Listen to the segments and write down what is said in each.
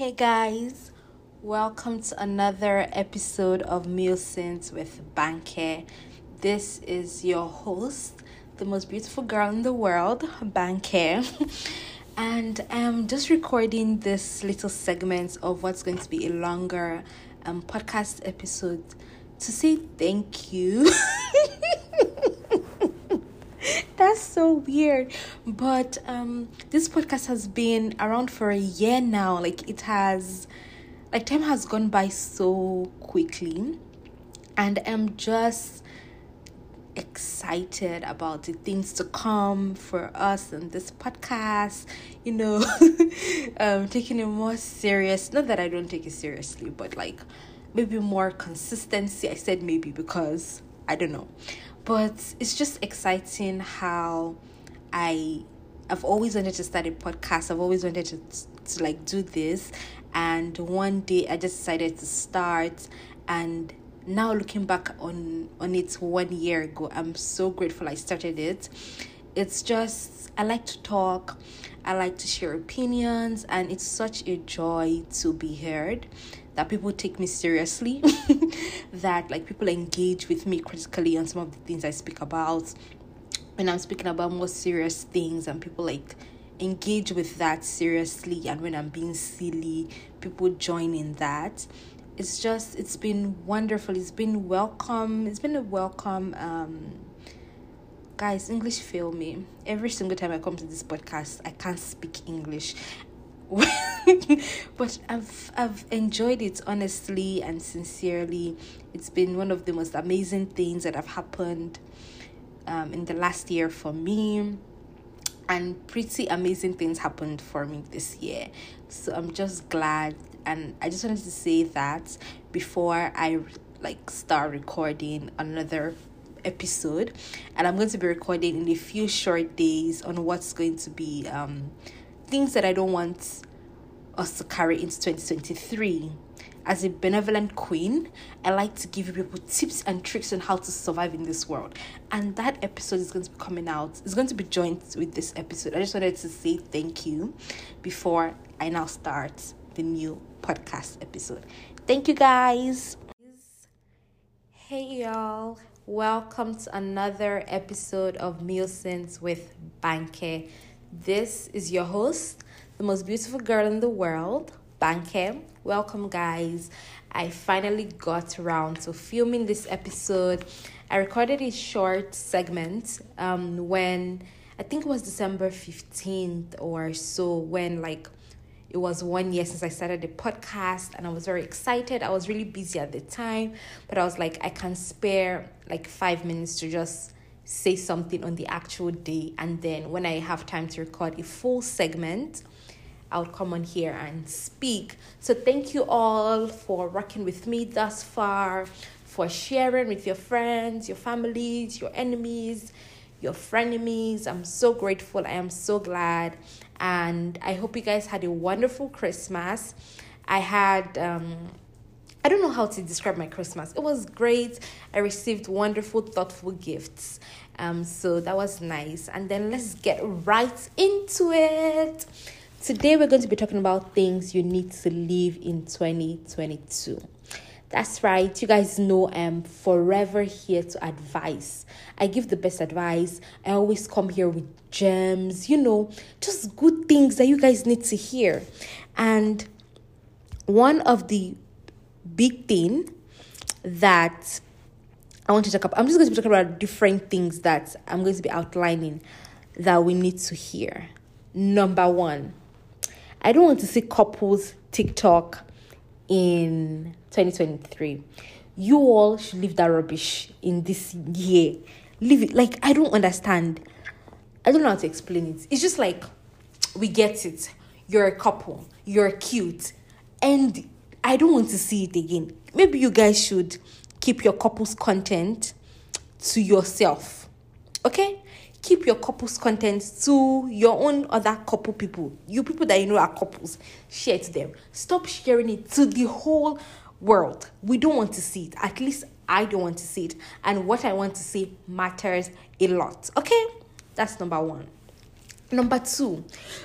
Hey guys, welcome to another episode of Meal Sense with Banke. This is your host, the most beautiful girl in the world, Banke. and I'm just recording this little segment of what's going to be a longer um, podcast episode to say thank you. That's so weird. But um this podcast has been around for a year now. Like it has like time has gone by so quickly. And I'm just excited about the things to come for us and this podcast you know um taking it more serious not that i don't take it seriously but like maybe more consistency i said maybe because i don't know but it's just exciting how I I've always wanted to start a podcast. I've always wanted to, to like do this. And one day I just decided to start. And now looking back on on it one year ago, I'm so grateful I started it. It's just I like to talk, I like to share opinions. And it's such a joy to be heard that people take me seriously, that like people engage with me critically on some of the things I speak about. When I'm speaking about more serious things and people like engage with that seriously and when I'm being silly, people join in that. It's just it's been wonderful. It's been welcome. It's been a welcome um guys english fail me every single time i come to this podcast i can't speak english but I've I've enjoyed it honestly and sincerely. It's been one of the most amazing things that have happened um, in the last year for me, and pretty amazing things happened for me this year. So I'm just glad, and I just wanted to say that before I like start recording another episode and i'm going to be recording in a few short days on what's going to be um things that I don't want us to carry into 2023. As a benevolent queen, I like to give people tips and tricks on how to survive in this world. And that episode is going to be coming out. It's going to be joined with this episode. I just wanted to say thank you before I now start the new podcast episode. Thank you guys. Hey y'all. Welcome to another episode of Meal Sense with Banke. This is your host, the most beautiful girl in the world, Banke. Welcome, guys. I finally got around to filming this episode. I recorded a short segment um, when I think it was December 15th or so, when like it was one year since I started the podcast and I was very excited. I was really busy at the time, but I was like, I can spare like five minutes to just say something on the actual day and then when I have time to record a full segment, I'll come on here and speak. So thank you all for working with me thus far, for sharing with your friends, your families, your enemies, your frenemies. I'm so grateful. I am so glad. And I hope you guys had a wonderful Christmas. I had um I don't know how to describe my Christmas. It was great. I received wonderful, thoughtful gifts. Um, so that was nice. And then let's get right into it. Today we're going to be talking about things you need to leave in 2022. That's right. You guys know I'm forever here to advise. I give the best advice. I always come here with gems, you know, just good things that you guys need to hear. And one of the big thing that I want to talk about. I'm just going to be talking about different things that I'm going to be outlining that we need to hear. Number one, I don't want to see couples TikTok in 2023. You all should leave that rubbish in this year. Leave it. Like, I don't understand. I don't know how to explain it. It's just like, we get it. You're a couple, you're cute, and I don't want to see it again. Maybe you guys should keep your couple's content to yourself. Okay? Keep your couple's content to your own other couple people. You people that you know are couples, share to them. Stop sharing it to the whole world. We don't want to see it. At least I don't want to see it. And what I want to see matters a lot. Okay? That's number one. Number two,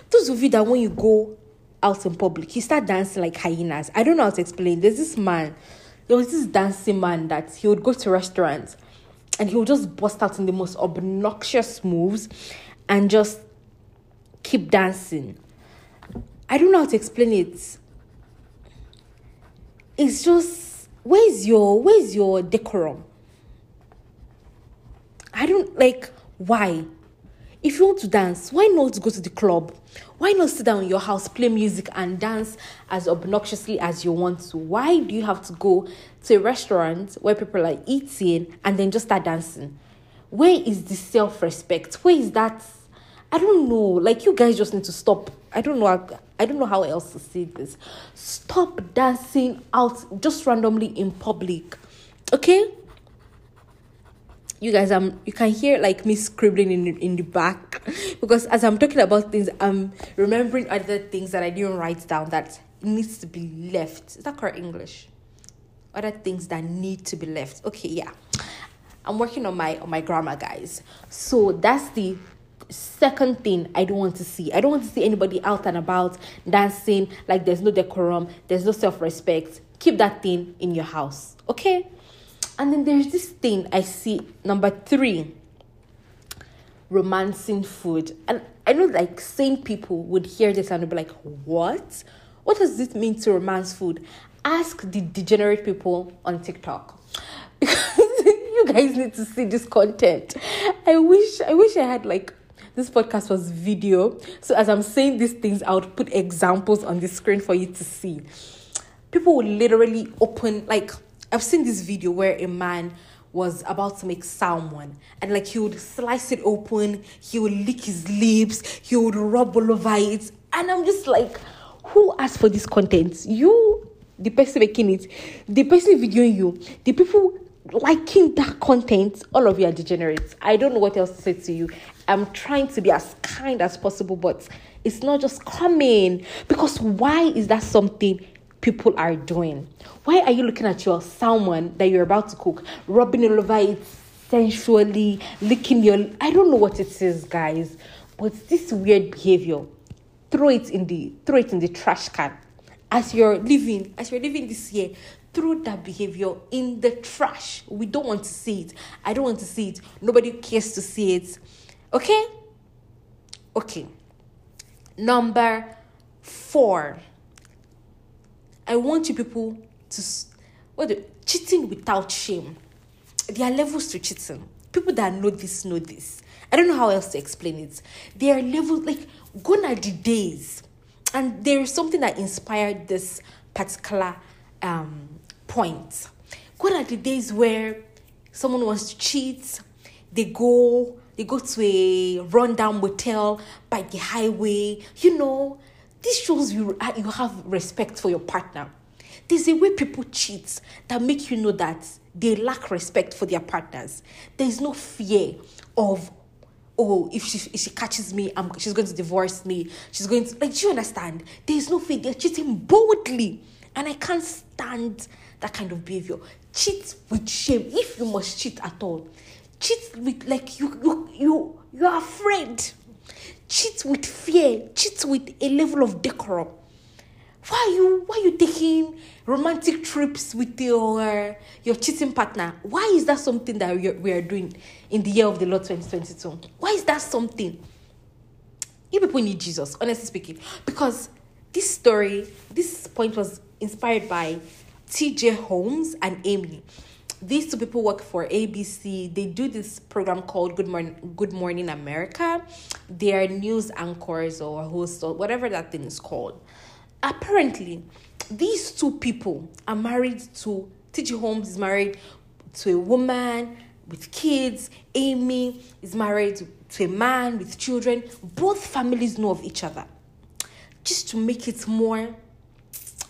those of you that when you go out in public, he start dancing like hyenas. I don't know how to explain. There's this man, there was this dancing man that he would go to restaurants and he would just bust out in the most obnoxious moves and just keep dancing. I don't know how to explain it. It's just where's your where's your decorum? I don't like why. If you want to dance, why not go to the club? Why not sit down in your house, play music, and dance as obnoxiously as you want to? Why do you have to go to a restaurant where people are eating and then just start dancing? Where is the self respect? Where is that? I don't know. Like, you guys just need to stop. I don't know. I don't know how else to say this. Stop dancing out just randomly in public. Okay? You guys um you can hear like me scribbling in in the back. Because as i'm talking about things i'm remembering other things that i didn't write down that needs to be left. Is that correct english? Other things that need to be left. Okay yeah. I'm working on my on my grammar guys. So that's the second thing i don't want to see. I don't want to see anybody out and about dancing like there's no decorum there's no self-respect. Keep that thing in your house okay and then there's this thing I see, number three, romancing food. And I know like sane people would hear this and be like, what? What does this mean to romance food? Ask the degenerate people on TikTok. Because you guys need to see this content. I wish I wish I had like this podcast was video. So as I'm saying these things, I would put examples on the screen for you to see. People would literally open like I've seen this video where a man was about to make salmon and like he would slice it open, he would lick his lips, he would rub all over it. And I'm just like, who asked for this content? You, the person making it, the person videoing you, the people liking that content, all of you are degenerates. I don't know what else to say to you. I'm trying to be as kind as possible, but it's not just coming. Because why is that something people are doing. Why are you looking at your salmon that you're about to cook, rubbing all over it sensually, licking your I don't know what it is, guys, but this weird behavior. Throw it in the throw it in the trash can. As you're living, as you're living this year, throw that behavior in the trash. We don't want to see it. I don't want to see it. Nobody cares to see it. Okay? Okay. Number four I want you people to what the, cheating without shame. There are levels to cheating. People that know this know this. I don't know how else to explain it. There are levels like gone are the days, and there is something that inspired this particular um, point. Gone are the days where someone wants to cheat. They go they go to a rundown motel by the highway. You know, this shows you, uh, you have respect for your partner. There's a way people cheat that make you know that they lack respect for their partners. There's no fear of, oh, if she if she catches me, I'm, she's going to divorce me. She's going to like. Do you understand? There's no fear. They're cheating boldly, and I can't stand that kind of behavior. Cheat with shame. If you must cheat at all, cheat with like you you you you're afraid cheat with fear, cheat with a level of decorum. Why are you why are you taking romantic trips with your uh, your cheating partner? Why is that something that we are, we are doing in the year of the Lord 2022? Why is that something? You people need Jesus, honestly speaking, because this story, this point was inspired by TJ Holmes and Amy these two people work for ABC. They do this program called Good Morning Good Morning America. They are news anchors or hosts or whatever that thing is called. Apparently, these two people are married to TJ Holmes is married to a woman with kids. Amy is married to a man with children. Both families know of each other. Just to make it more,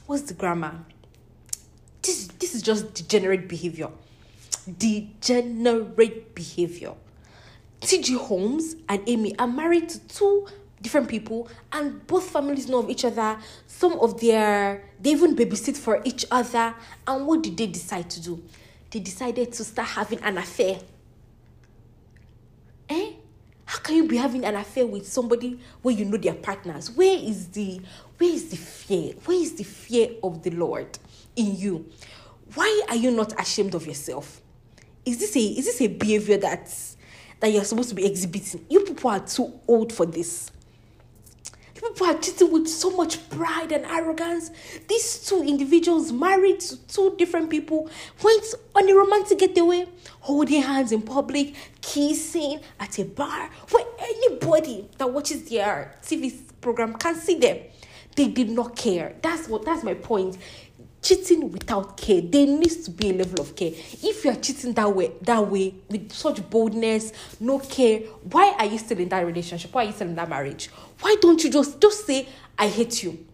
what's the grammar? This, this is just degenerate behavior degenerate behavior. T.J. Holmes and Amy are married to two different people and both families know of each other some of their they even babysit for each other and what did they decide to do they decided to start having an affair eh How can you be having an affair with somebody where you know their partners? Where is the where is the fear? Where is the fear of the Lord in you? Why are you not ashamed of yourself? Is this a is this a behavior that's that you're supposed to be exhibiting? You people are too old for this. People are cheating with so much pride and arrogance. These two individuals, married to two different people, went on a romantic getaway, holding hands in public, kissing at a bar, where anybody that watches their TV program can see them. They did not care. That's what. That's my point cheating without care. There needs to be a level of care. If you are cheating that way that way with such boldness no care why are you still in that relationship? Why are you still in that marriage? Why don't you just just say i hate you.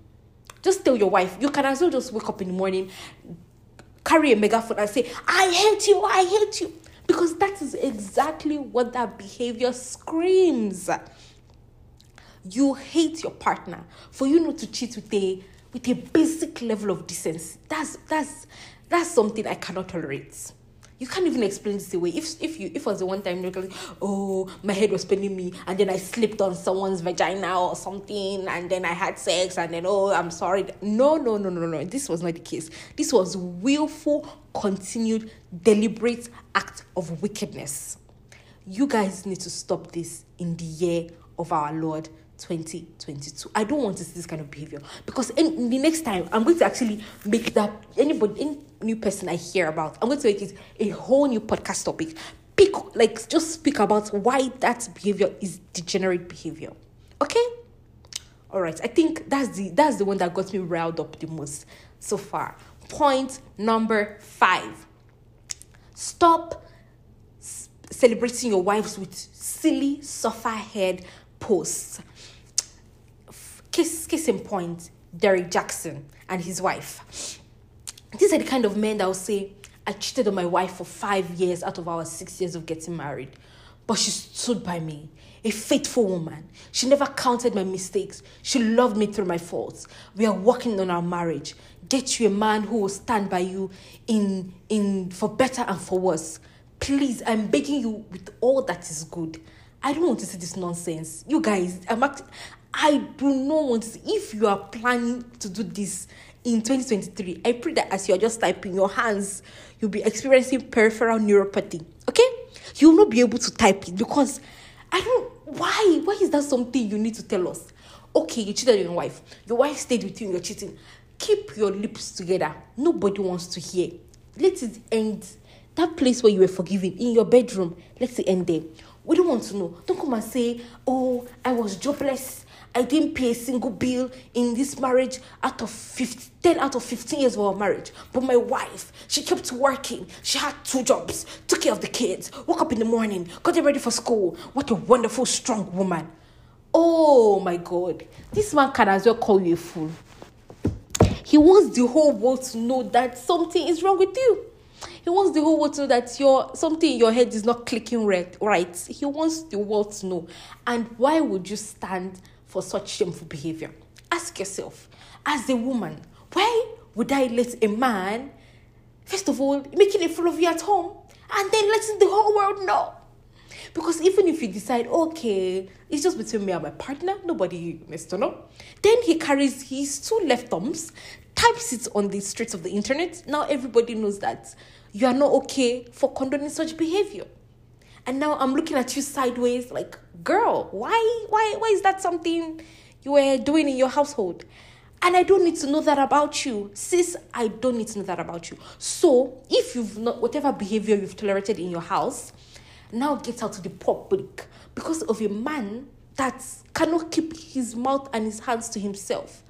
Just tell your wife. You can as well just wake up in the morning carry a megaphone and say i hate you i hate you. Because that is exactly what that behavior screams. You hate your partner. For you not to cheat with a with a basic level of decency. That's that's that's something I cannot tolerate. You can't even explain this away. If if you if it was the one time like, oh, my head was spinning me, and then I slipped on someone's vagina or something, and then I had sex, and then oh, I'm sorry. No, no, no, no, no. This was not the case. This was willful, continued, deliberate act of wickedness. You guys need to stop this in the year of our Lord 2022. I don't want to see this kind of behavior because in, the next time I'm going to actually make that anybody, any new person I hear about, I'm going to make it a whole new podcast topic. Pick like just speak about why that behavior is degenerate behavior. Okay? All right. I think that's the that's the one that got me riled up the most so far. Point number five. Stop celebrating your wives with silly, suffer head posts case, case in point, Derrick Jaxn and his wife. These are the kind of men that will say, I cheated on my wife for five years out of our six years of getting married, but she stood by me. A faithful woman. She never counted my mistakes. She loved me through my faults. We are working on our marriage. Get you a man who will stand by you in in for better and for worse. Please, I'm begging you with all that is good. I don't want to see this nonsense. You guys, I'm act- I do not want to. If you are planning to do this in 2023, I pray that as you are just typing your hands, you'll be experiencing peripheral neuropathy. Okay? You will not be able to type it because I don't. Why? Why is that something you need to tell us? Okay, you cheated on your wife. Your wife stayed with you and you're cheating. Keep your lips together. Nobody wants to hear. Let it end. That place where you were forgiven in your bedroom, let it end there. We don't want to know. Don't come and say, Oh, I was jobless. I didn't pay a single bill in this marriage out of 15, 10 out of 15 years of our marriage. But my wife, she kept working. She had two jobs, took care of the kids, woke up in the morning, got them ready for school. What a wonderful, strong woman. Oh my God. This man can as well call you a fool. He wants the whole world to know that something is wrong with you. He wants the whole world to know that your something in your head is not clicking right. Right. He wants the world to know. And why would you stand for such shameful behavior. Ask yourself, as a woman, why would I let a man, first of all, making a fool of you at home, and then letting the whole world know? Because even if you decide, okay, it's just between me and my partner, nobody needs to know, then he carries his two left thumbs, types it on the streets of the internet. Now everybody knows that you are not okay for condoning such behavior. And now I'm looking at you sideways, like, girl, why, why, why is that something you were doing in your household? And I don't need to know that about you. Sis, I don't need to know that about you. So, if you've not, whatever behavior you've tolerated in your house, now get out to the public because of a man that cannot keep his mouth and his hands to himself.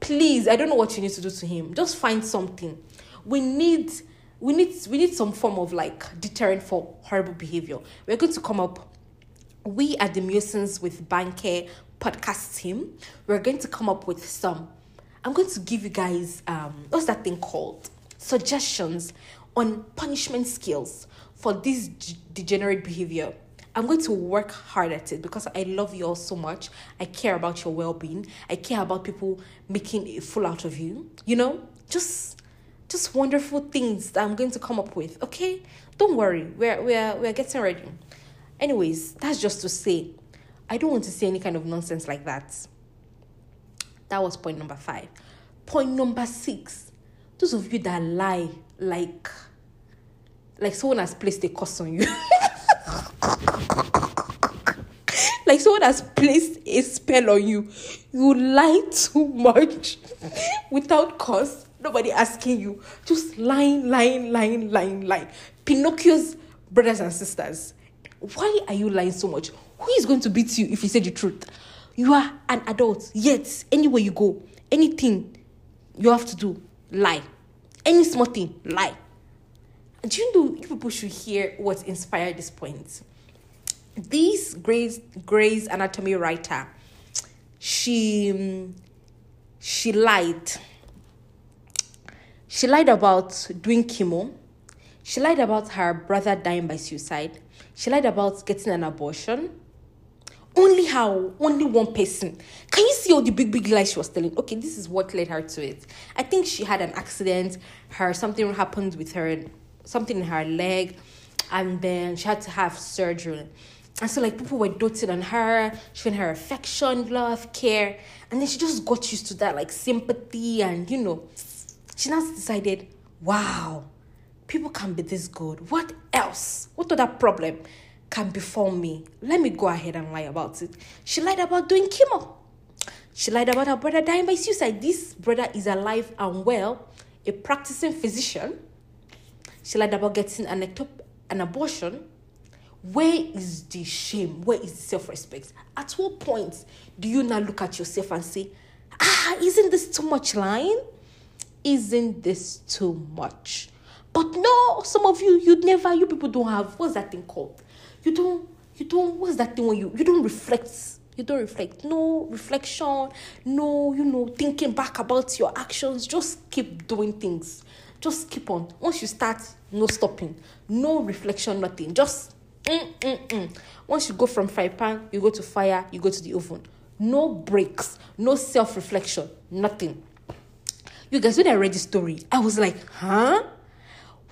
Please, I don't know what you need to do to him. Just find something. We need we need we need some form of like deterrent for horrible behavior. We're going to come up we at the Musings with Banke podcast team, we're going to come up with some. I'm going to give you guys um what's that thing called? Suggestions on punishment skills for this d- degenerate behavior. I'm going to work hard at it because I love you all so much. I care about your well-being. I care about people making a fool out of you. You know, just just wonderful things that I'm going to come up with. Okay, don't worry. We're we're we're getting ready. Anyways, that's just to say, I don't want to say any kind of nonsense like that. That was point number five. Point number six. Those of you that lie like like someone has placed a curse on you. like someone has placed a spell on you. You lie too much without cause. Nobody asking you. Just lying, lying, lying, lying, lying. Pinocchio's brothers and sisters. Why are you lying so much? Who is going to beat you if you say the truth? You are an adult, yet anywhere you go, anything you have to do, lie. Any small thing, lie. Do you know you people should hear what inspired this point? This Grey's Grey's Anatomy writer, she she lied. She lied about doing chemo. She lied about her brother dying by suicide. She lied about getting an abortion. Only how? Only one person. Can you see all the big, big lies she was telling? Okay, this is what led her to it. I think she had an accident. Her something happened with her, something in her leg, and then she had to have surgery. And so, like, people were doting on her, showing her affection, love, care. And then she just got used to that, like, sympathy. And, you know, she now decided, wow, people can be this good. What else? What other problem can befall me? Let me go ahead and lie about it. She lied about doing chemo. She lied about her brother dying by suicide. This brother is alive and well, a practicing physician. She lied about getting an, ectop- an abortion where is the shame? Where is the self respect? At what point do you now look at yourself and say, ah, isn't this too much lying? Isn't this too much? But no, some of you, you'd never, you people don't have, what's that thing called? You don't, you don't, what's that thing when you, you don't reflect you don't reflect no reflection no you know thinking back about your actions just keep doing things just keep on once you start no stopping no reflection nothing just Mm, mm, mm. Once you go from fry pan, you go to fire, you go to the oven. No breaks, no self reflection, nothing. You guys, when I read the story, I was like, huh?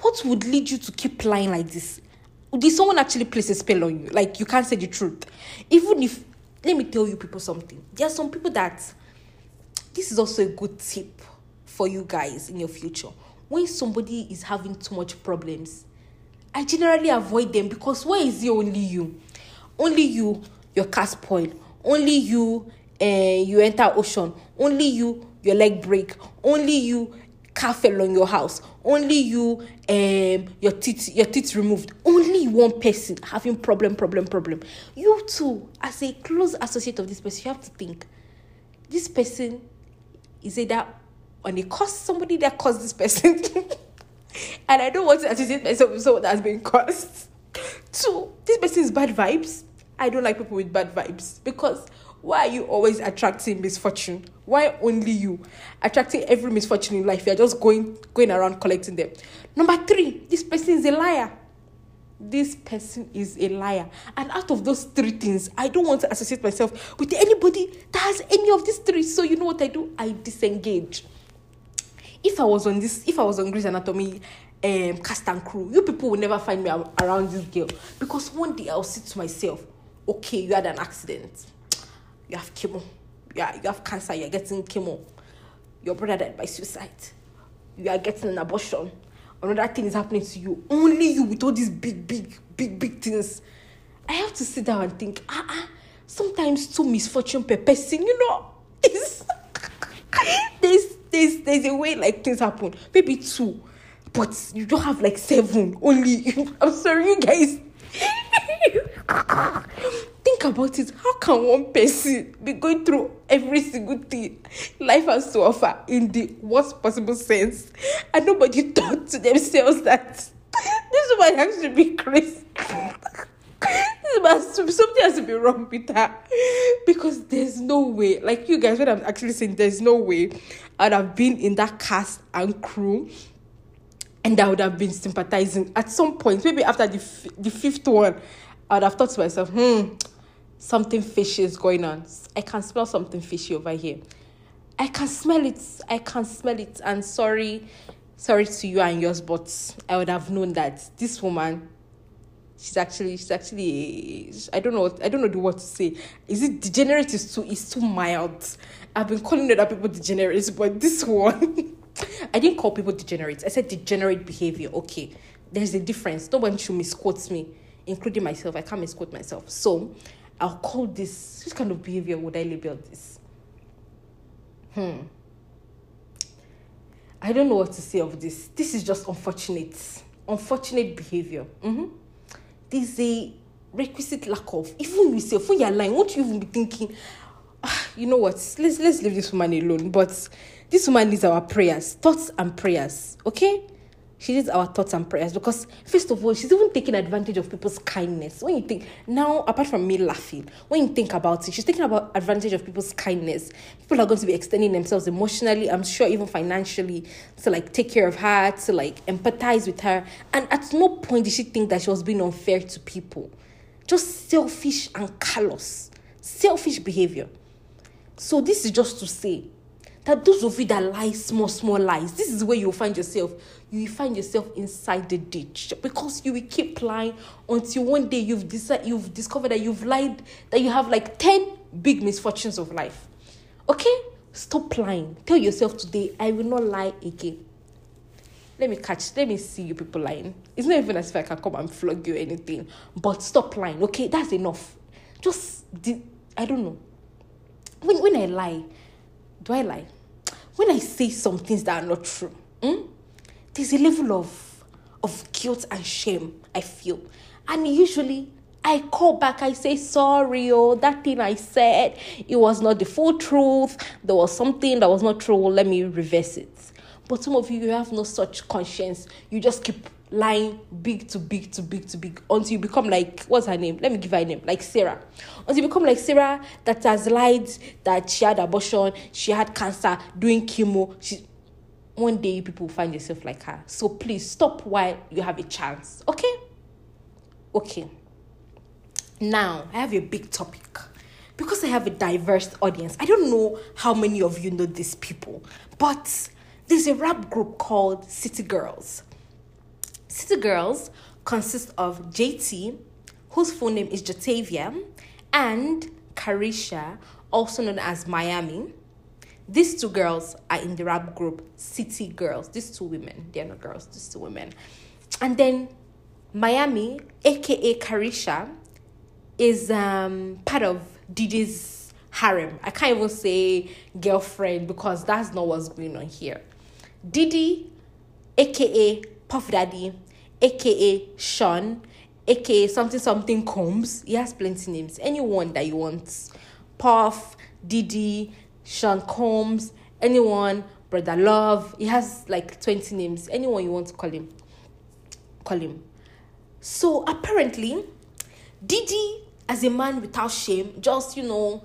What would lead you to keep lying like this? Did someone actually place a spell on you? Like, you can't say the truth. Even if, let me tell you people something. There are some people that, this is also a good tip for you guys in your future. When somebody is having too much problems, I generally avoid them because why is it only you? Only you, your car spoil. Only you, uh, you enter ocean. Only you, your leg break. Only you, car fell on your house. Only you, um, your teeth, your teeth removed. Only one person having problem, problem, problem. You too, as a close associate of this person, you have to think. This person is either on a cause somebody that caused this person. and I don't want to associate myself with someone that's been cursed. Two, this person is bad vibes. I don't like people with bad vibes because why are you always attracting misfortune? Why only you attracting every misfortune in life? You're just going going around collecting them. Number three, this person is a liar. This person is a liar. And out of those three things, I don't want to associate myself with anybody that has any of these three. So you know what I do? I disengage if I was on this, if I was on Grey's Anatomy um, cast and crew, you people will never find me around this girl because one day I'll say to myself, okay, you had an accident, you have chemo, yeah, you have cancer, you're getting chemo, your brother died by suicide, you are getting an abortion, another thing is happening to you, only you with all these big, big, big, big things. I have to sit down and think, ah, ah sometimes two misfortune per person, you know, is there's there's there's a way like things happen. Maybe two, but you don't have like seven. Only I'm sorry, you guys. Think about it. How can one person be going through every single thing life has to offer in the worst possible sense, and nobody thought to themselves that this one has to be crazy? this must, something has to be wrong with her because there's no way like you guys when i'm actually saying there's no way i'd have been in that cast and crew and i would have been sympathizing at some point maybe after the, f- the fifth one i would have thought to myself hmm something fishy is going on i can smell something fishy over here i can smell it i can smell it and sorry sorry to you and yours but i would have known that this woman she's actually she's actually I don't know I don't know the word to say. Is it degenerate is too is too mild. I've been calling other people degenerates, but this one I didn't call people degenerates. I said degenerate behavior. Okay. There's a difference. No one should misquote me, including myself. I can't misquote myself. So I'll call this which kind of behavior would I label this? Hmm. I don't know what to say of this. This is just unfortunate. Unfortunate behavior. Mm-hmm there's a requisite lack of even yourself when you're lying won't you even be thinking ah, you know what let's let's leave this woman alone but this woman needs our prayers thoughts and prayers okay she needs our thoughts and prayers because first of all she's even taking advantage of people's kindness. When you think now apart from me laughing when you think about it she's taking about advantage of people's kindness. People are going to be extending themselves emotionally i'm sure even financially to like take care of her to like empathize with her. And at no point did she think that she was being unfair to people. Just selfish and callous. Selfish behavior. So this is just to say that those of you that lie small, small lies, this is where you'll find yourself. You will find yourself inside the ditch because you will keep lying until one day you've decided you've discovered that you've lied, that you have like 10 big misfortunes of life. Okay? Stop lying. Tell yourself today, I will not lie again. Let me catch, let me see you people lying. It's not even as if I can come and flog you or anything. But stop lying, okay? That's enough. Just I don't know. When when I lie, do I lie? When I say some things that are not true, hmm, there's a level of of guilt and shame I feel. And usually I call back, I say, sorry, oh, that thing I said, it was not the full truth. There was something that was not true. Let me reverse it. But some of you, you have no such conscience. You just keep lying big to big to big to big until you become like what's her name? Let me give her a name, like Sarah. Until you become like Sarah that has lied that she had abortion, she had cancer, doing chemo. One day people find yourself like her. So please stop while you have a chance. Okay? Okay. Now I have a big topic. Because I have a diverse audience, I don't know how many of you know these people, but there's a rap group called City Girls. City Girls consists of JT, whose full name is Jatavia, and Caresha, also known as Miami. These two girls are in the rap group City Girls. These two women, they're not girls, these two women. And then Miami, aka Caresha, is um, part of Diddy's harem. I can't even say girlfriend because that's not what's going on here. Diddy, aka Puff Daddy, aka Sean, aka something something Combs. He has plenty names. Anyone that you want. Puff, Diddy, Sean Combs, anyone, Brother Love. He has like 20 names. Anyone you want to call him. Call him. So apparently, Diddy, as a man without shame, just you know,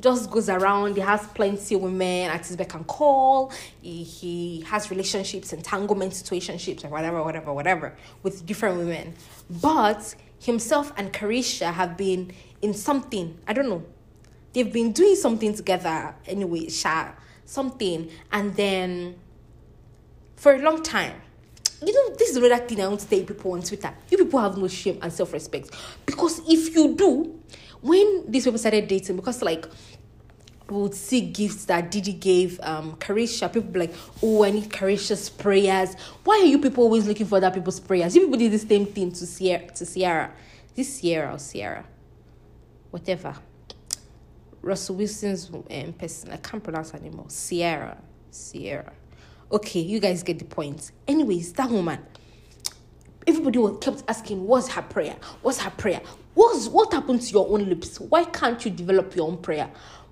just goes around. He has plenty of women at his beck and call. He, he has relationships, entanglement situationships, or whatever, whatever, whatever, with different women. But himself and Caresha have been in something. I don't know. They've been doing something together anyway, sha, something. And then for a long time, you know, this is another thing I want to tell people on Twitter. You people have no shame and self respect. Because if you do, when these people started dating, because like we would see gifts that Diddy gave um Caresha, people like, oh, I need Caresha's prayers. Why are you people always looking for other people's prayers? You people did the same thing to Ciara to Ciara. This Ciara or Ciara. Whatever. Russell Wilson's um, person. I can't pronounce her anymore. Ciara. Ciara. Okay, you guys get the point. Anyways, that woman everybody was kept asking, what's her prayer? What's her prayer? What's what happened to your own lips? Why can't you develop your own prayer?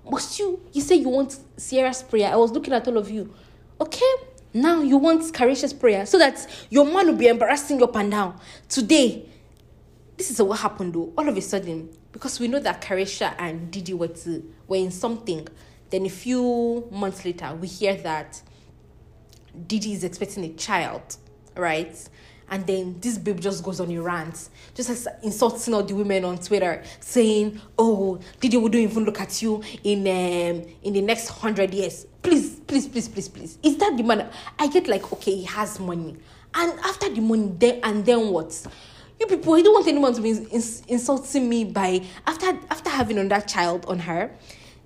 Must you you say you want Ciara's prayer? I was looking at all of you. Okay, now you want Caresha's prayer so that your man will be embarrassing you up and down. Today, this is what happened though. All of a sudden, because we know that Caresha and Diddy were, to, were in something, then a few months later, we hear that Diddy is expecting a child, right? And then this babe just goes on a rant, just insulting all the women on Twitter, saying, "Oh, Diddy wouldn't even look at you in um in the next hundred years." Please, please, please, please, please. Is that the man? I get like, okay, he has money, and after the money, then and then what? You people, I don't want anyone to be ins- insulting me by after after having another child on her.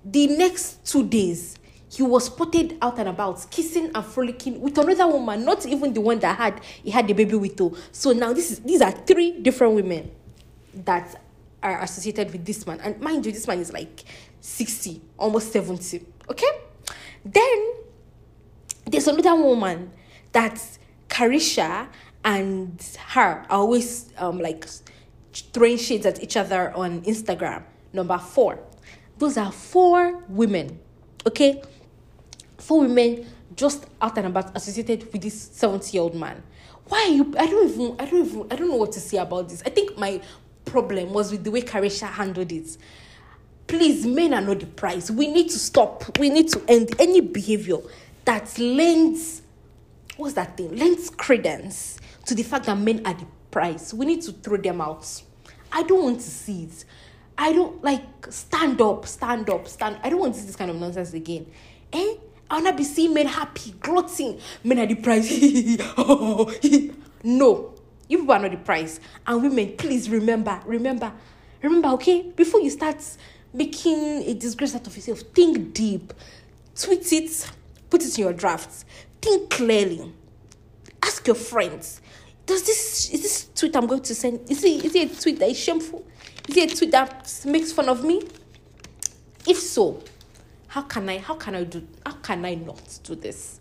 The next two days, he was spotted out and about, kissing and frolicking with another woman, not even the one that had he had the baby with. Too. So now this is these are three different women that are associated with this man. And mind you, this man is like 60, almost 70. Okay? Then there's another woman that Caresha and her are always um like throwing shades at each other on Instagram. Number four. Those are four women. Okay? Four women just out and about associated with this 70 year old man. Why you I don't even I don't even I don't know what to say about this. I think my problem was with the way Caresha handled it. Please, men are not the prize. We need to stop. We need to end any behavior that lends what's that thing? Lends credence to the fact that men are the prize. We need to throw them out. I don't want to see it. I don't like stand up, stand up, stand. I don't want to see this kind of nonsense again. Eh? I wanna be seeing men happy, gloating. Men are the prize. no, you people are not the prize. And women, please remember, remember, remember, okay? Before you start making a disgrace out of yourself, think deep. Tweet it, put it in your drafts. Think clearly. Ask your friends. Does this is this tweet I'm going to send? Is it is it a tweet that is shameful? Is it a tweet that makes fun of me? If so, how can I how can I do how can I not do this?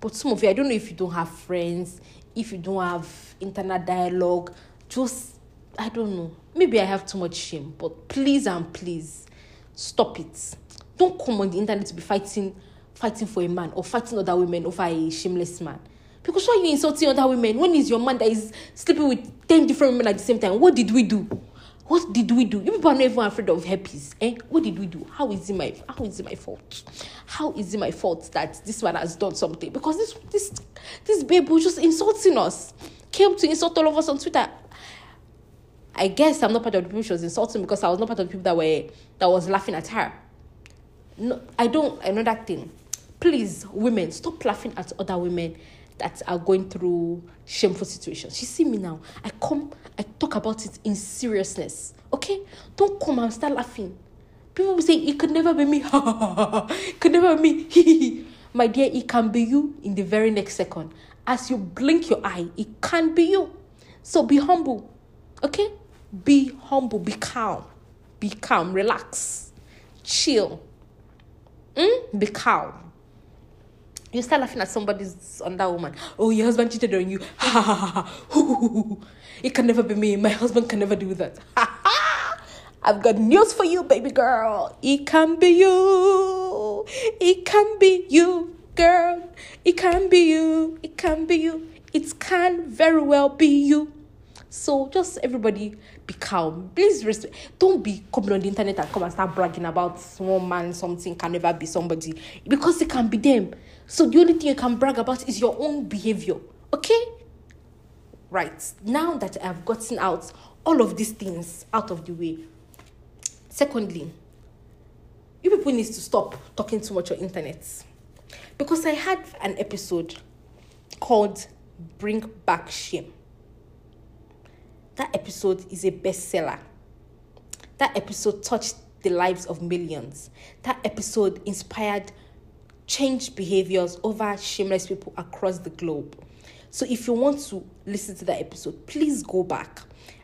But some of you, I don't know if you don't have friends, if you don't have internal dialogue, just I don't know. Maybe I have too much shame, but please and please stop it. Don't come on the internet to be fighting fighting for a man or fighting other women over a shameless man. Because why are you insulting other women? When is your man that is sleeping with 10 different women at the same time? What did we do? What did we do? You people are not even afraid of herpes. Eh? What did we do? How is it my how is it my fault? How is it my fault that this man has done something? Because this this this babe was just insulting us. Came to insult all of us on Twitter. I guess I'm not part of the people she was insulting because I was not part of the people that were that was laughing at her. No, I don't another thing. Please, women, stop laughing at other women that are going through shameful situations. You see me now. I come, I talk about it in seriousness. Okay? Don't come and start laughing. People will say, it could never be me. it could never be me. My dear, it can be you in the very next second. As you blink your eye, it can be you. So be humble. Okay? Be humble. Be calm. Be calm. Relax. Chill. Mm? Be calm you start laughing at somebody's on that woman. Oh, your husband cheated on you. Ha ha ha ha. It can never be me. My husband can never do that. Ha ha. I've got news for you, baby girl. It can be you. It can be you, girl. It can be you. It can be you. It can very well be you. So just everybody be calm. Please respect. Don't be coming on the internet and come and start bragging about one man something can never be somebody because it can be them. So the only thing you can brag about is your own behavior. Okay? Right. Now that I've gotten out all of these things out of the way. Secondly, you people need to stop talking too much on internet. Because I had an episode called Bring Back Shame. That episode is a bestseller. That episode touched the lives of millions. That episode inspired change behaviors over shameless people across the globe. So if you want to listen to that episode, please go back.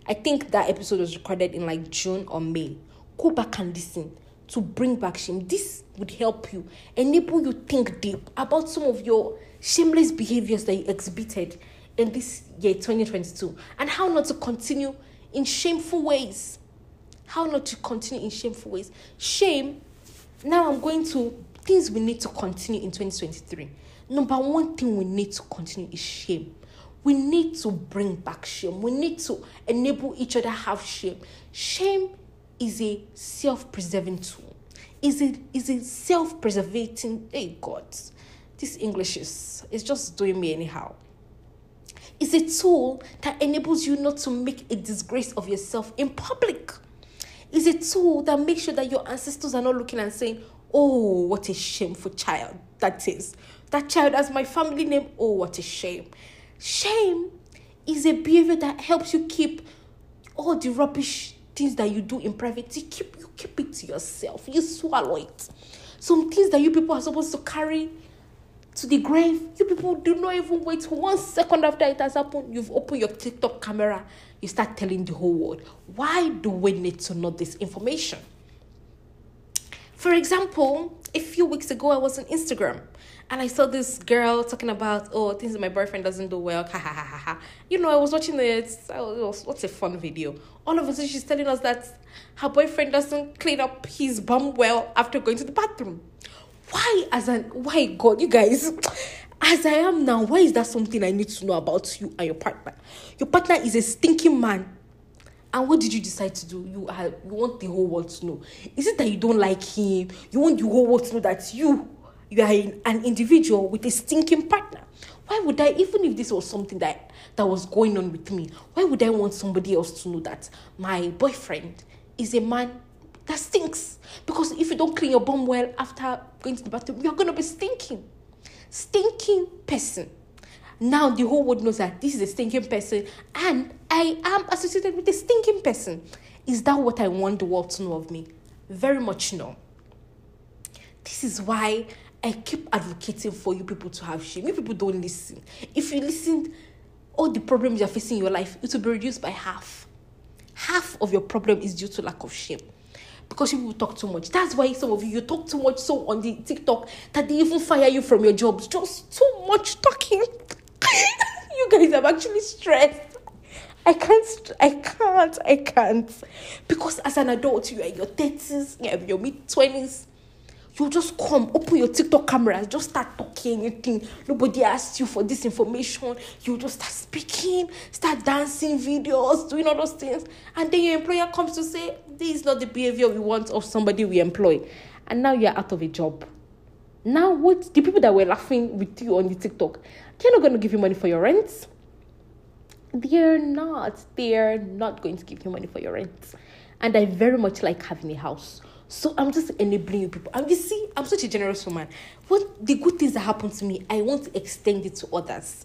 I think that episode was recorded in like June or May. Go back and listen to bring back shame. This would help you, enable you think deep about some of your shameless behaviors that you exhibited in this year 2022 and how not to continue in shameful ways. How not to continue in shameful ways. Shame. Now I'm going to things we need to continue in 2023. Number one thing we need to continue is shame. We need to bring back shame. We need to enable each other have shame. Shame is a self-preserving tool. Is it is a self-preservating? Hey God, this English is is just doing me anyhow. It's a tool that enables you not to make a disgrace of yourself in public. It's a tool that makes sure that your ancestors are not looking and saying, Oh, what a shameful child that is. That child has my family name. Oh, what a shame. Shame is a behavior that helps you keep all the rubbish things that you do in private. You keep you keep it to yourself. You swallow it. Some things that you people are supposed to carry to the grave. You people do not even wait one second after it has happened. You've opened your TikTok camera. You start telling the whole world. Why do we need to know this information? For example, a few weeks ago, I was on Instagram and I saw this girl talking about, oh, things my boyfriend doesn't do well. Ha ha ha ha ha. You know, I was watching it. Was, what's a fun video? All of a sudden, she's telling us that her boyfriend doesn't clean up his bum well after going to the bathroom. Why, as an, why, God, you guys, as I am now, why is that something I need to know about you and your partner? Your partner is a stinking man and what did you decide to do? You are, you want the whole world to know. Is it that you don't like him? You want the whole world to know that you you are an individual with a stinking partner. Why would I, even if this was something that that was going on with me, why would I want somebody else to know that my boyfriend is a man that stinks? Because if you don't clean your bum well after going to the bathroom, you're gonna be stinking. Stinking person. Now the whole world knows that this is a stinking person and I am associated with a stinking person. Is that what I want the world to know of me? Very much no. This is why I keep advocating for you people to have shame. You people don't listen. If you listen, all the problems you're facing in your life, it will be reduced by half. Half of your problem is due to lack of shame because you people talk too much. That's why some of you you talk too much so on the TikTok that they even fire you from your jobs. Just too much talking. you guys, I'm actually stressed. I can't, I can't, I can't. Because as an adult, you are in your 30s, you are in your mid 20s. You just come, open your TikTok camera, just start talking anything. Nobody asks you for this information. You just start speaking, start dancing videos, doing all those things. And then your employer comes to say, This is not the behavior we want of somebody we employ. And now you're out of a job. Now, what the people that were laughing with you on the TikTok, they're not going to give you money for your rent. They're not. They're not going to give you money for your rent. And I very much like having a house. So I'm just enabling you people. And you see, I'm such a generous woman. What the good things that happen to me, I want to extend it to others.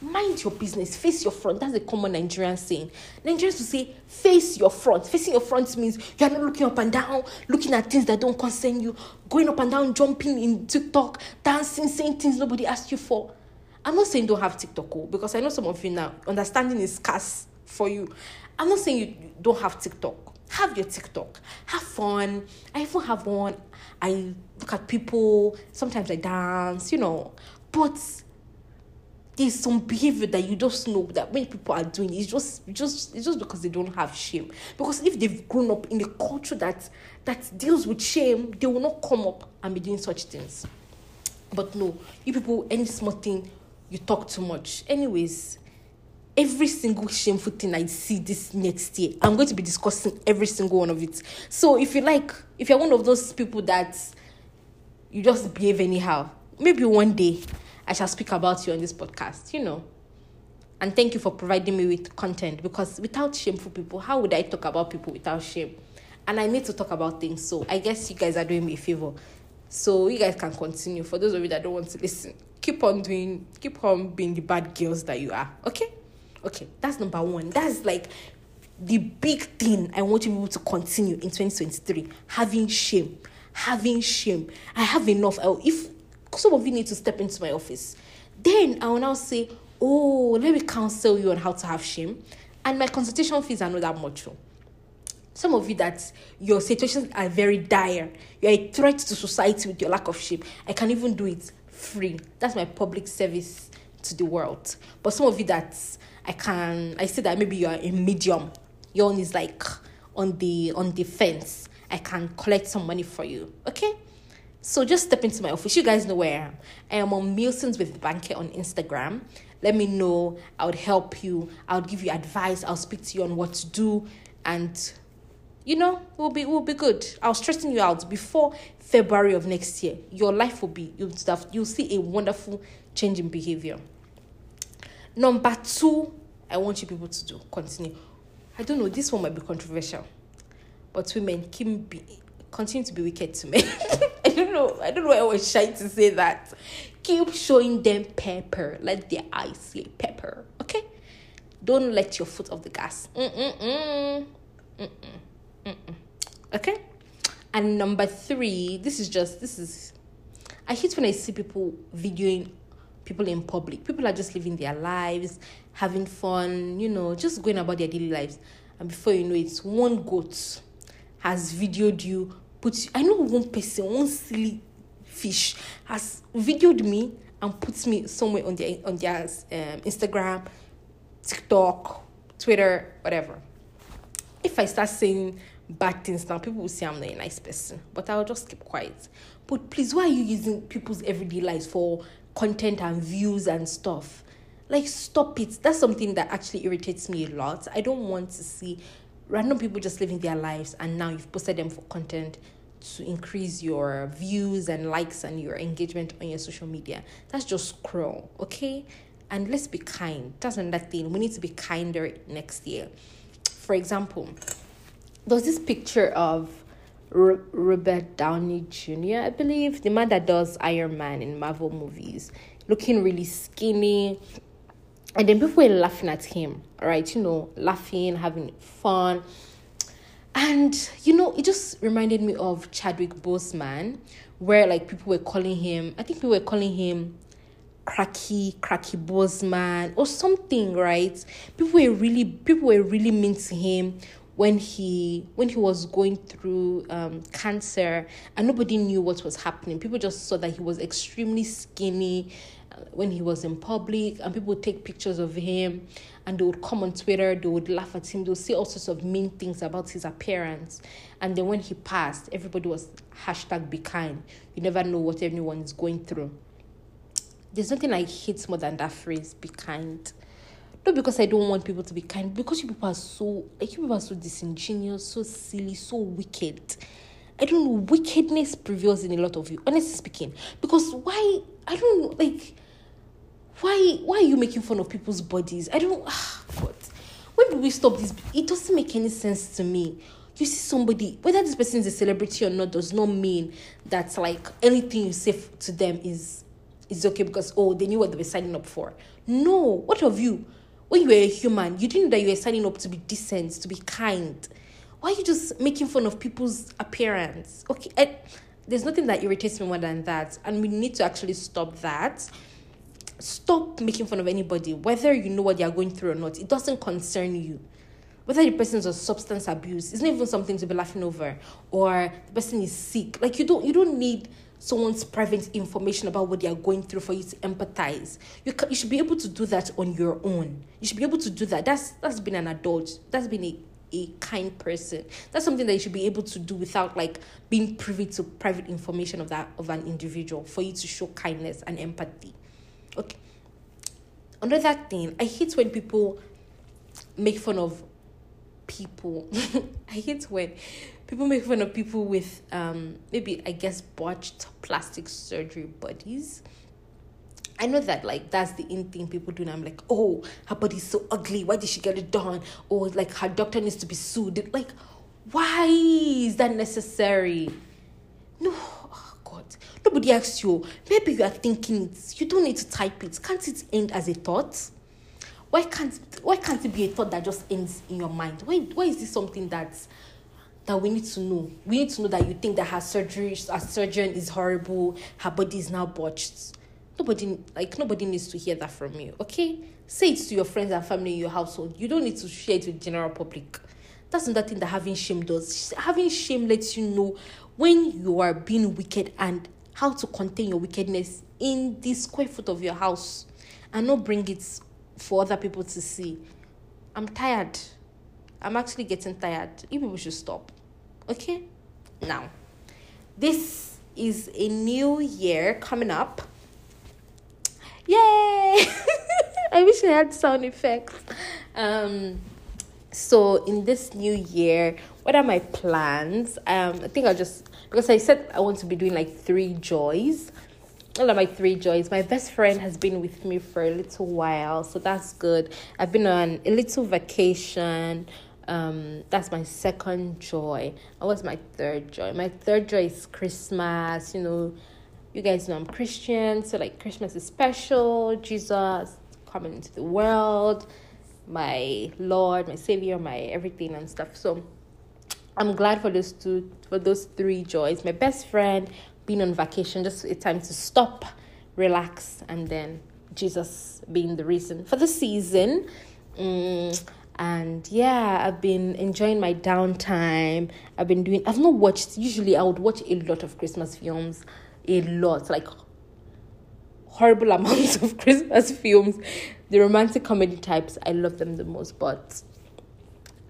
Mind your business, face your front. That's a common Nigerian saying. Nigerians will say, face your front. Facing your front means you are not looking up and down, looking at things that don't concern you, going up and down, jumping in TikTok, dancing, saying things nobody asked you for. I'm not saying don't have TikTok, oh, because I know some of you now, understanding is scarce for you. I'm not saying you don't have TikTok. Have your TikTok. Have fun. I even have one. I look at people. Sometimes I dance, you know. But there's some behavior that you just know that when people are doing it's just just it's just because they don't have shame. Because if they've grown up in a culture that that deals with shame they will not come up and be doing such things. But no you people any small thing you talk too much. Anyways every single shameful thing i see this next year i'm going to be discussing every single one of it. So if you like if you're one of those people that you just behave anyhow maybe one day I shall speak about you on this podcast, you know. And thank you for providing me with content because without shameful people, how would I talk about people without shame? And I need to talk about things. So I guess you guys are doing me a favor. So you guys can continue. For those of you that don't want to listen, keep on doing, keep on being the bad girls that you are. Okay? Okay, that's number one. That's like the big thing I want you people to continue in 2023. Having shame. Having shame. I have enough. If some of you need to step into my office. Then I will now say, Oh, let me counsel you on how to have shame. And my consultation fees are not that much. Oh. Some of you that your situations are very dire, you're a threat to society with your lack of shame. I can even do it free. That's my public service to the world. But some of you that I can I say that maybe you are a medium. Your own is like on the on the fence. I can collect some money for you. Okay? So just step into my office. You guys know where I am. I am on Musings with Banker on Instagram. Let me know. I would help you. I would give you advice. I'll speak to you on what to do. And you know, we'll be we'll be good. I'll straighten you out before February of next year. Your life will be you'll stuff you'll see a wonderful change in behavior. Number two, I want you people to do continue. I don't know, this one might be controversial. But women keep be continue to be wicked to me. I don't know. I don't know why I was shy to say that. Keep showing them pepper. Let their eyes see pepper. Okay? Don't let your foot off the gas. Mm-mm-mm. Mm-mm. Mm-mm. Okay? And number three, this is just, this is, I hate when I see people videoing people in public. People are just living their lives, having fun, you know, just going about their daily lives. And before you know it, one goat has videoed you, put I know one person, one silly fish has videoed me and puts me somewhere on their on their um, Instagram, TikTok, Twitter, whatever. If I start saying bad things now, people will say I'm not a nice person. But I'll just keep quiet. But please, why are you using people's everyday lives for content and views and stuff? Like, stop it. That's something that actually irritates me a lot. I don't want to see random people just living their lives and now you've posted them for content to increase your views and likes and your engagement on your social media. That's just cruel, okay? And let's be kind. That's another thing. We need to be kinder next year. For example, there's this picture of R- Robert Downey Jr., I believe, the man that does Iron Man in Marvel movies, looking really skinny. And then people were laughing at him, right? You know, laughing, having fun. And, you know, it just reminded me of Chadwick Boseman, where like people were calling him, I think people were calling him cracky, cracky Boseman or something, right? People were really, people were really mean to him when he when he was going through um, cancer and nobody knew what was happening people just saw that he was extremely skinny when he was in public and people would take pictures of him and they would come on twitter they would laugh at him they would say all sorts of mean things about his appearance and then when he passed everybody was hashtag be kind you never know what anyone is going through there's nothing i hate more than that phrase be kind not because I don't want people to be kind, because you people are so like you people are so disingenuous, so silly, so wicked. I don't know, wickedness prevails in a lot of you, honestly speaking. Because why I don't like why why are you making fun of people's bodies? I don't ah God. When do we stop this? It doesn't make any sense to me. You see somebody, whether this person is a celebrity or not, does not mean that like anything you say to them is is okay because oh they knew what they were signing up for. No, what of you? when you were a human, you didn't know that you were signing up to be decent, to be kind. Why are you just making fun of people's appearance? Okay, and there's nothing that irritates me more than that, and we need to actually stop that. Stop making fun of anybody, whether you know what they are going through or not. It doesn't concern you. Whether the person's on substance abuse, it's not even something to be laughing over, or the person is sick. Like you don't, you don't need someone's private information about what they are going through for you to empathize. You you should be able to do that on your own. You should be able to do that. That's that's been an adult. That's been a a kind person. That's something that you should be able to do without like being privy to private information of that of an individual for you to show kindness and empathy. Okay. Another thing, I hate when people make fun of people. I hate when people make fun of people with um maybe I guess botched plastic surgery bodies. I know that like that's the in thing people do. And I'm like, oh, her body's so ugly. Why did she get it done? Or like her doctor needs to be sued. Like, why is that necessary? No, oh God. Nobody asks you. Maybe you are thinking it. You don't need to type it. Can't it end as a thought? Why can't why can't it be a thought that just ends in your mind? Why why is this something that's that we need to know. We need to know that you think that her surgery, her surgeon is horrible, her body is now botched. Nobody, like nobody needs to hear that from you. Okay, say it to your friends and family in your household. You don't need to share it with general public. That's another thing that having shame does. Having shame lets you know when you are being wicked and how to contain your wickedness in the square foot of your house and not bring it for other people to see. I'm tired. I'm actually getting tired. You people should stop. Okay? Now, this is a new year coming up. Yay! I wish I had sound effects. Um, so in this new year, what are my plans? Um, I think I'll just because I said I want to be doing like three joys. All of my three joys. My best friend has been with me for a little while, so that's good. I've been on a little vacation um that's my second joy what's my third joy my third joy is christmas you know you guys know i'm christian so like christmas is special jesus coming into the world my Lord, my Savior, my everything and stuff. So I'm glad for those two, for those three joys. My best friend, being on vacation, just a time to stop, relax, and then Jesus being the reason for the season. Mm, and yeah, I've been enjoying my downtime. I've been doing, I've not watched, usually I would watch a lot of Christmas films, a lot, like horrible amounts of Christmas films. The romantic comedy types, I love them the most, but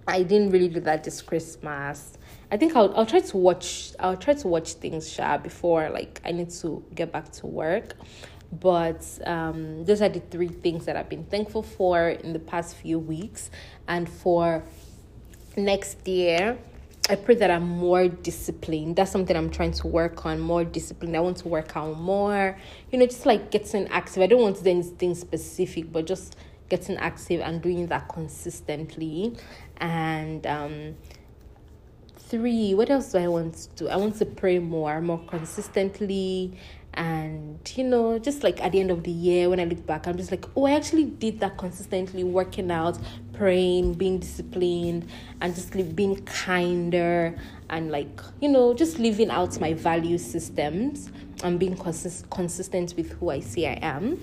I didn't really do that this Christmas. I think I'll I'll try to watch I'll try to watch things sha before like I need to get back to work. But um, those are the three things that I've been thankful for in the past few weeks, and for next year, I pray that I'm more disciplined. That's something I'm trying to work on. More disciplined. I want to work out more. You know, just like getting active. I don't want to do anything specific, but just getting active and doing that consistently. And um, three, what else do I want to do? I want to pray more, more consistently. And, you know, just like at the end of the year, when I look back, I'm just like, oh, I actually did that consistently, working out, praying, being disciplined, and just being kinder and like, you know, just living out my value systems and being consist- consistent with who I say I am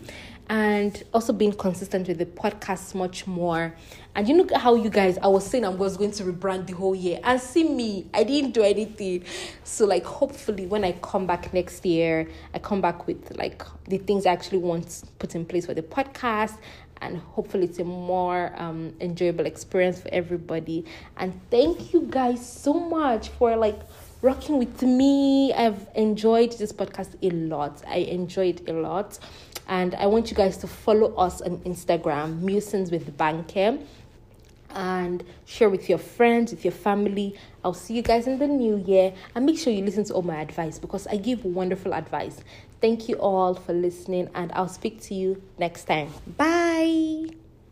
and also being consistent with the podcast much more. And you know how you guys, I was saying I was going to rebrand the whole year, and see me, I didn't do anything. So like, hopefully, when I come back next year, I come back with like the things I actually want put in place for the podcast. And hopefully, it's a more um, enjoyable experience for everybody. And thank you guys so much for like rocking with me. I've enjoyed this podcast a lot. I enjoyed a lot. And I want you guys to follow us on Instagram, Musings with Banker, and share with your friends, with your family. I'll see you guys in the new year. And make sure you listen to all my advice because I give wonderful advice. Thank you all for listening, and I'll speak to you next time. Bye.